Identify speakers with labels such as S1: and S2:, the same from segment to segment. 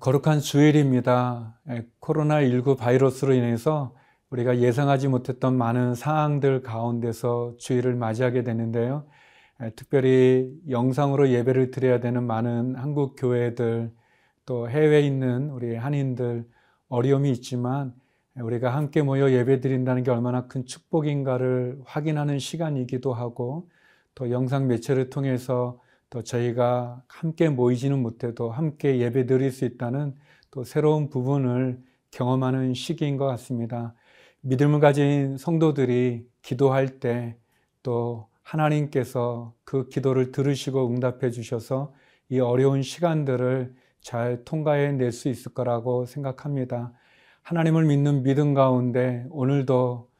S1: 거룩한 주일입니다. 코로나19 바이러스로 인해서 우리가 예상하지 못했던 많은 상황들 가운데서 주일을 맞이하게 되는데요. 특별히 영상으로 예배를 드려야 되는 많은 한국 교회들 또 해외에 있는 우리 한인들 어려움이 있지만 우리가 함께 모여 예배 드린다는 게 얼마나 큰 축복인가를 확인하는 시간이기도 하고 또 영상 매체를 통해서 또 저희가 함께 모이지는 못해도 함께 예배 드릴 수 있다는 또 새로운 부분을 경험하는 시기인 것 같습니다. 믿음을 가진 성도들이 기도할 때 또 하나님께서 그 기도를 들으시고 응답해 주셔서 이 어려운 시간들을 잘 통과해 낼 수 있을 거라고 생각합니다. 하나님을 믿는 믿음 가운데 오늘도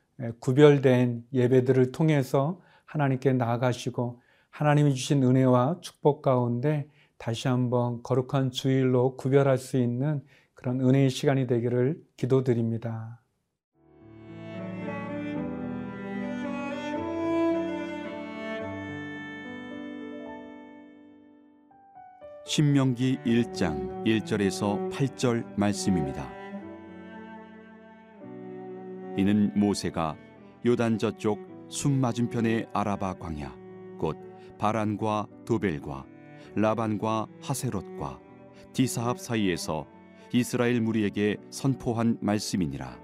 S1: 구별된 예배들을 통해서 하나님께 나아가시고 하나님이 주신 은혜와 축복 가운데 다시 한번 거룩한 주일로 구별할 수 있는 그런 은혜의 시간이 되기를 기도드립니다.
S2: 신명기 1장 1절에서 8절 말씀입니다. 이는 모세가 요단 저쪽 숨 맞은편의 아라바 광야 곧 바란과 도벨과 라반과 하세롯과 디사합 사이에서 이스라엘 무리에게 선포한 말씀이니라.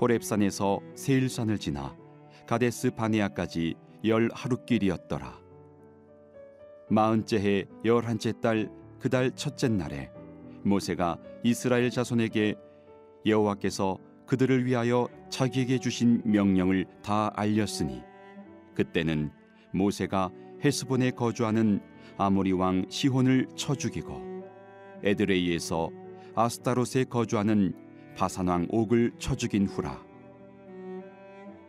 S2: 호렙산에서 세일산을 지나 가데스 바네아까지 열 하루 길이었더라. 마흔째 해 열한째 달 그달 첫째 날에 모세가 이스라엘 자손에게 여호와께서 그들을 위하여 자기에게 주신 명령을 다 알렸으니 그때는 모세가 헤스본에 거주하는 아모리 왕 시혼을 쳐 죽이고 에드레이에서 아스타롯에 거주하는 바산 왕 옥을 쳐 죽인 후라.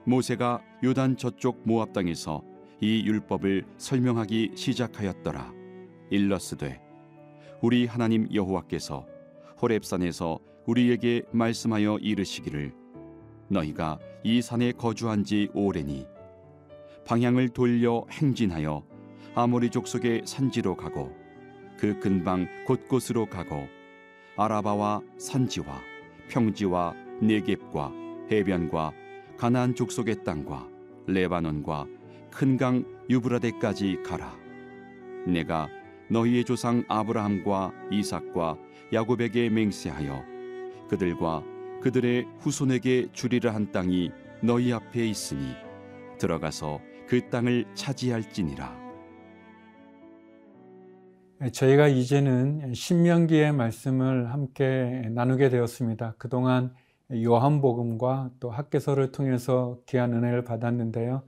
S2: 모세가 요단 저쪽 모압 땅에서 이 율법을 설명하기 시작하였더라. 일러스되 우리 하나님 여호와께서 호렙산에서 우리에게 말씀하여 이르시기를 너희가 이 산에 거주한 지 오래니 방향을 돌려 행진하여 아모리 족속의 산지로 가고 그 근방 곳곳으로 가고 아라바와 산지와 평지와 네겝과 해변과 가나안 족속의 땅과 레바논과 큰 강 유브라데까지 가라. 내가 너희의 조상 아브라함과 이삭과 야곱에게 맹세하여 그들과 그들의 후손에게 주리라 한 땅이 너희 앞에 있으니 들어가서 그 땅을 차지할지니라.
S1: 저희가 이제는 신명기의 말씀을 함께 나누게 되었습니다. 그동안 요한복음과 또 학계서를 통해서 귀한 은혜를 받았는데요.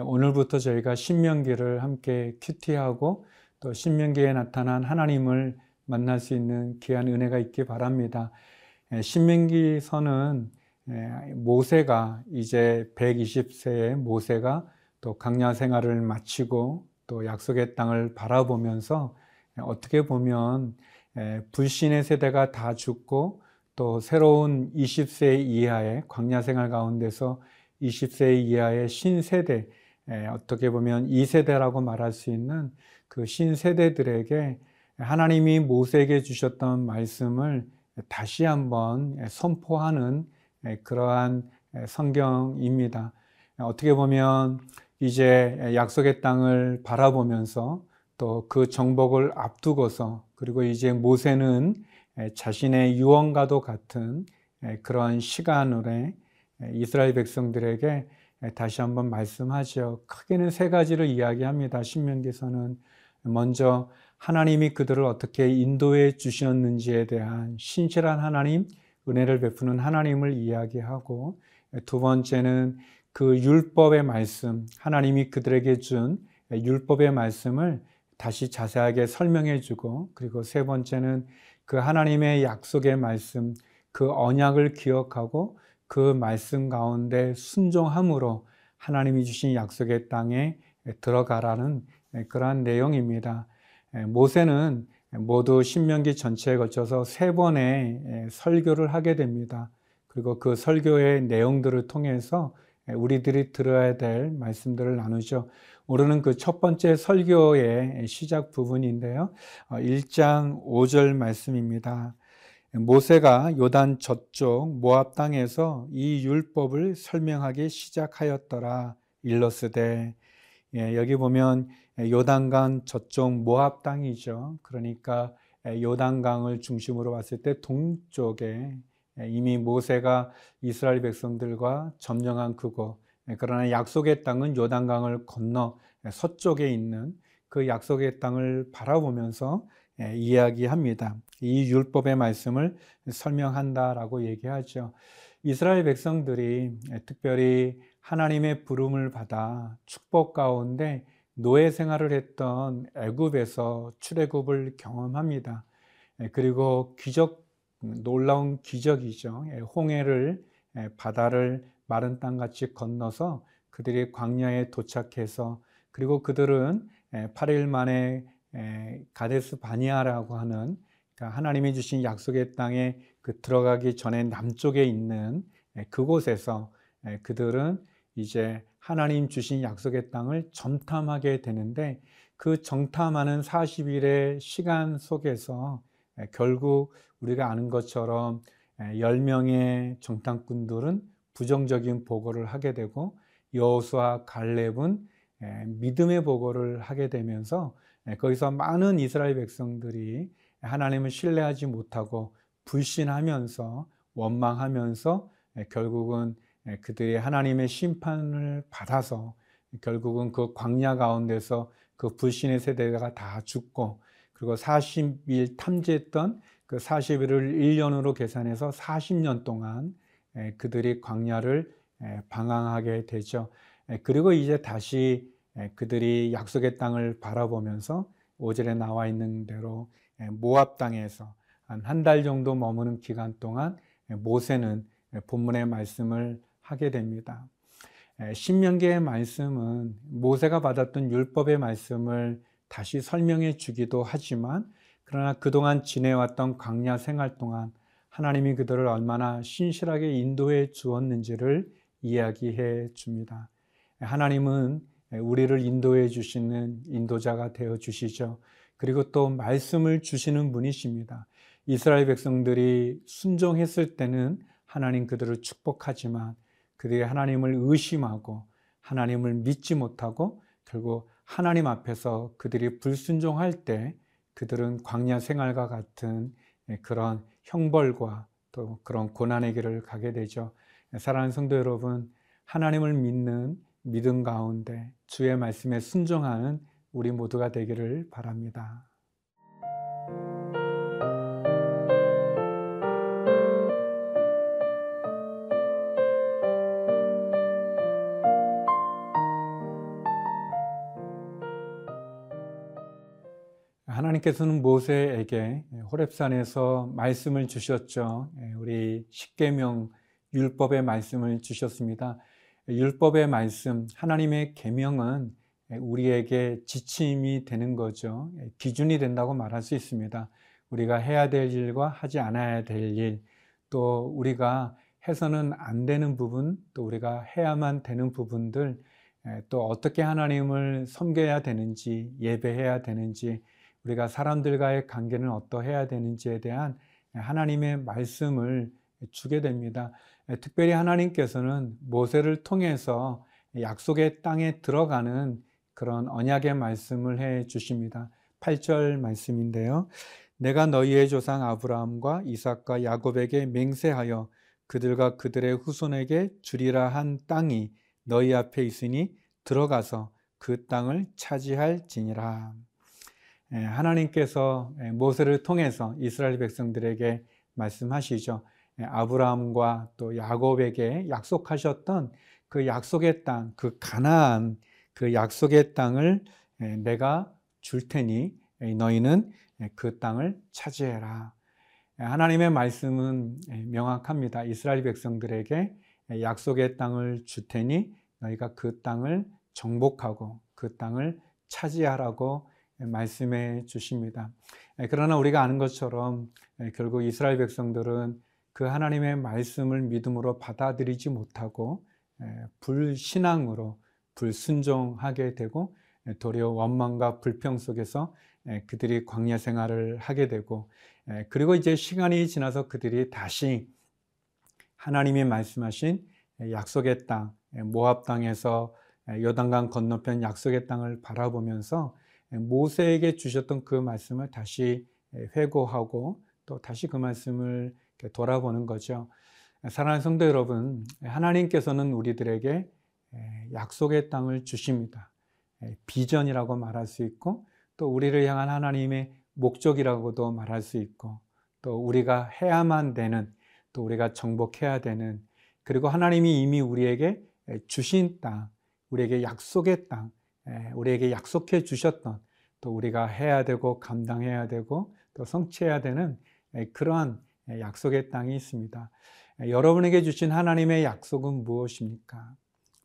S1: 오늘부터 저희가 신명기를 함께 큐티하고 또 신명기에 나타난 하나님을 만날 수 있는 귀한 은혜가 있기 바랍니다. 신명기서는 모세가 이제 120세의 모세가 또 강야 생활을 마치고 또 약속의 땅을 바라보면서 어떻게 보면 불신의 세대가 다 죽고 또 새로운 20세 이하의 광야 생활 가운데서 20세 이하의 신세대 어떻게 보면 2세대라고 말할 수 있는 그 신세대들에게 하나님이 모세에게 주셨던 말씀을 다시 한번 선포하는 그러한 성경입니다. 어떻게 보면 이제 약속의 땅을 바라보면서 또 그 정복을 앞두고서 그리고 이제 모세는 자신의 유언과도 같은 그러한 시간을 이스라엘 백성들에게 다시 한번 말씀하죠. 크게는 세 가지를 이야기합니다. 신명기서는 먼저 하나님이 그들을 어떻게 인도해 주셨는지에 대한 신실한 하나님, 은혜를 베푸는 하나님을 이야기하고 두 번째는 그 율법의 말씀, 하나님이 그들에게 준 율법의 말씀을 다시 자세하게 설명해 주고 그리고 세 번째는 그 하나님의 약속의 말씀, 그 언약을 기억하고 그 말씀 가운데 순종함으로 하나님이 주신 약속의 땅에 들어가라는 그러한 내용입니다. 모세는 모두 신명기 전체에 걸쳐서 세 번의 설교를 하게 됩니다. 그리고 그 설교의 내용들을 통해서 우리들이 들어야 될 말씀들을 나누죠. 오늘은 그 첫 번째 설교의 시작 부분인데요. 1장 5절 말씀입니다. 모세가 요단 저쪽 모압 땅에서 이 율법을 설명하기 시작하였더라 일러스되 예, 여기 보면 요단강 저쪽 모압 땅이죠. 그러니까 요단강을 중심으로 봤을 때 동쪽에 이미 모세가 이스라엘 백성들과 점령한 그곳 그러나 약속의 땅은 요단강을 건너 서쪽에 있는 그 약속의 땅을 바라보면서 이야기합니다. 이 율법의 말씀을 설명한다라고 얘기하죠. 이스라엘 백성들이 특별히 하나님의 부름을 받아 축복 가운데 노예 생활을 했던 애굽에서 출애굽을 경험합니다. 그리고 기적 놀라운 기적이죠. 홍해를 바다를 마른 땅같이 건너서 그들이 광야에 도착해서 그리고 그들은 8일 만에 가데스 바니아라고 하는 그러니까 하나님이 주신 약속의 땅에 그 들어가기 전에 남쪽에 있는 그곳에서 그들은 이제 하나님 주신 약속의 땅을 점탐하게 되는데 그 정탐하는 40일의 시간 속에서 결국 우리가 아는 것처럼 10명의 정탐꾼들은 부정적인 보고를 하게 되고 여호수아 갈렙은 믿음의 보고를 하게 되면서 거기서 많은 이스라엘 백성들이 하나님을 신뢰하지 못하고 불신하면서 원망하면서 결국은 그들이 하나님의 심판을 받아서 결국은 그 광야 가운데서 그 불신의 세대가 다 죽고 그리고 40일 탐지했던 그 40일을 1년으로 계산해서 40년 동안 그들이 광야를 방황하게 되죠. 그리고 이제 다시 그들이 약속의 땅을 바라보면서 5절에 나와 있는 대로 모압 땅에서 한 한 달 정도 머무는 기간 동안 모세는 본문의 말씀을 하게 됩니다. 신명기의 말씀은 모세가 받았던 율법의 말씀을 다시 설명해 주기도 하지만 그러나 그동안 지내왔던 광야 생활 동안 하나님이 그들을 얼마나 신실하게 인도해 주었는지를 이야기해 줍니다. 하나님은 우리를 인도해 주시는 인도자가 되어 주시죠. 그리고 또 말씀을 주시는 분이십니다. 이스라엘 백성들이 순종했을 때는 하나님 그들을 축복하지만 그들이 하나님을 의심하고 하나님을 믿지 못하고 결국 하나님 앞에서 그들이 불순종할 때 그들은 광야 생활과 같은 그런 형벌과 또 그런 고난의 길을 가게 되죠. 사랑하는 성도 여러분, 하나님을 믿는 믿음 가운데 주의 말씀에 순종하는 우리 모두가 되기를 바랍니다. 하나님께서는 모세에게 호렙산에서 말씀을 주셨죠. 예, 우리 십계명 율법의 말씀을 주셨습니다. 율법의 말씀, 하나님의 계명은 우리에게 지침이 되는 거죠. 예, 기준이 된다고 말할 수 있습니다. 우리가 해야 될 일과 하지 않아야 될 일, 또 우리가 해서는 안 되는 부분, 또 우리가 해야만 되는 부분들, 예, 또 어떻게 하나님을 섬겨야 되는지, 예배해야 되는지, 우리가 사람들과의 관계는 어떠해야 되는지에 대한 하나님의 말씀을 주게 됩니다. 특별히 하나님께서는 모세를 통해서 약속의 땅에 들어가는 그런 언약의 말씀을 해 주십니다. 8절 말씀인데요. 내가 너희의 조상 아브라함과 이삭과 야곱에게 맹세하여 그들과 그들의 후손에게 주리라 한 땅이 너희 앞에 있으니 들어가서 그 땅을 차지할지니라. 예, 하나님께서 예, 모세를 통해서 이스라엘 백성들에게 말씀하시죠. 예, 아브라함과 또 야곱에게 약속하셨던 그 약속의 땅, 그 가나안 그 약속의 땅을 내가 줄 테니 너희는 그 땅을 차지해라. 하나님의 말씀은 명확합니다. 이스라엘 백성들에게 약속의 땅을 줄 테니 너희가 그 땅을 정복하고 그 땅을 차지하라고 말씀해 주십니다. 그러나 우리가 아는 것처럼 결국 이스라엘 백성들은 그 하나님의 말씀을 믿음으로 받아들이지 못하고 불신앙으로 불순종하게 되고 도리어 원망과 불평 속에서 그들이 광야 생활을 하게 되고 그리고 이제 시간이 지나서 그들이 다시 하나님이 말씀하신 약속의 땅 모압 땅에서 요단강 건너편 약속의 땅을 바라보면서 모세에게 주셨던 그 말씀을 다시 회고하고 또 다시 그 말씀을 돌아보는 거죠. 사랑하는 성도 여러분, 하나님께서는 우리들에게 약속의 땅을 주십니다. 비전이라고 말할 수 있고 또 우리를 향한 하나님의 목적이라고도 말할 수 있고 또 우리가 해야만 되는 또 우리가 정복해야 되는 그리고 하나님이 이미 우리에게 주신 땅, 우리에게 약속의 땅, 우리에게 약속해 주셨던 또 우리가 해야 되고 감당해야 되고 또 성취해야 되는 그러한 약속의 땅이 있습니다. 여러분에게 주신 하나님의 약속은 무엇입니까?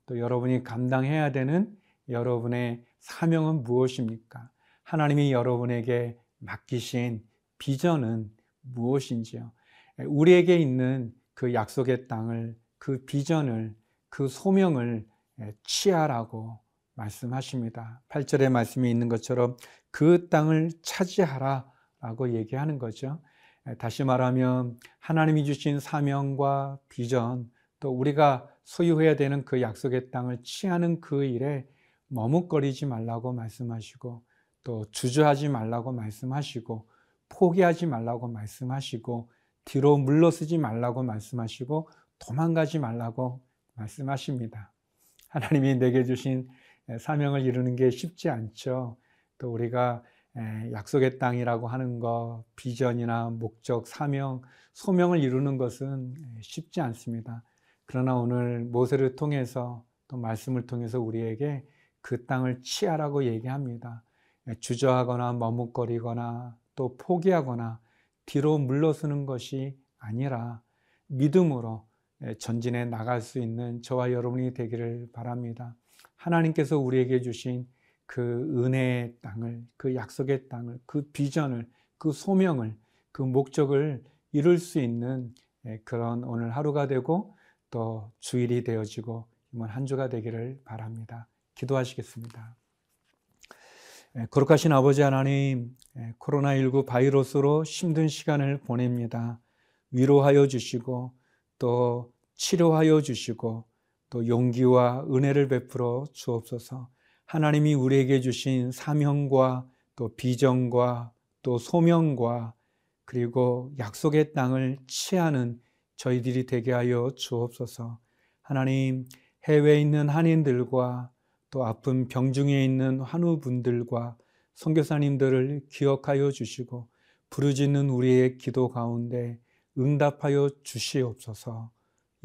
S1: 또 여러분이 감당해야 되는 여러분의 사명은 무엇입니까? 하나님이 여러분에게 맡기신 비전은 무엇인지요? 우리에게 있는 그 약속의 땅을, 그 비전을, 그 소명을 취하라고 말씀하십니다. 8절의 말씀이 있는 것처럼 그 땅을 차지하라 라고 얘기하는 거죠. 다시 말하면 하나님이 주신 사명과 비전, 또 우리가 소유해야 되는 그 약속의 땅을 취하는 그 일에 머뭇거리지 말라고 말씀하시고 또 주저하지 말라고 말씀하시고 포기하지 말라고 말씀하시고 뒤로 물러서지 말라고 말씀하시고 도망가지 말라고 말씀하십니다. 하나님이 내게 주신 사명을 이루는 게 쉽지 않죠. 또 우리가 약속의 땅이라고 하는 것, 비전이나 목적, 사명, 소명을 이루는 것은 쉽지 않습니다. 그러나 오늘 모세를 통해서 또 말씀을 통해서 우리에게 그 땅을 취하라고 얘기합니다. 주저하거나 머뭇거리거나 또 포기하거나 뒤로 물러서는 것이 아니라 믿음으로 전진해 나갈 수 있는 저와 여러분이 되기를 바랍니다. 하나님께서 우리에게 주신 그 은혜의 땅을, 그 약속의 땅을, 그 비전을, 그 소명을, 그 목적을 이룰 수 있는 그런 오늘 하루가 되고 또 주일이 되어지고 이번 한 주가 되기를 바랍니다. 기도하시겠습니다. 거룩하신 아버지 하나님, 코로나19 바이러스로 힘든 시간을 보냅니다. 위로하여 주시고 또 치료하여 주시고 또 용기와 은혜를 베풀어 주옵소서. 하나님이 우리에게 주신 사명과 또 비전과 또 소명과 그리고 약속의 땅을 취하는 저희들이 되게 하여 주옵소서. 하나님, 해외에 있는 한인들과 또 아픈 병중에 있는 환우분들과 선교사님들을 기억하여 주시고 부르짖는 우리의 기도 가운데 응답하여 주시옵소서.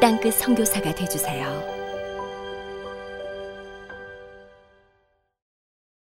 S3: 땅끝 성교사가 되주세요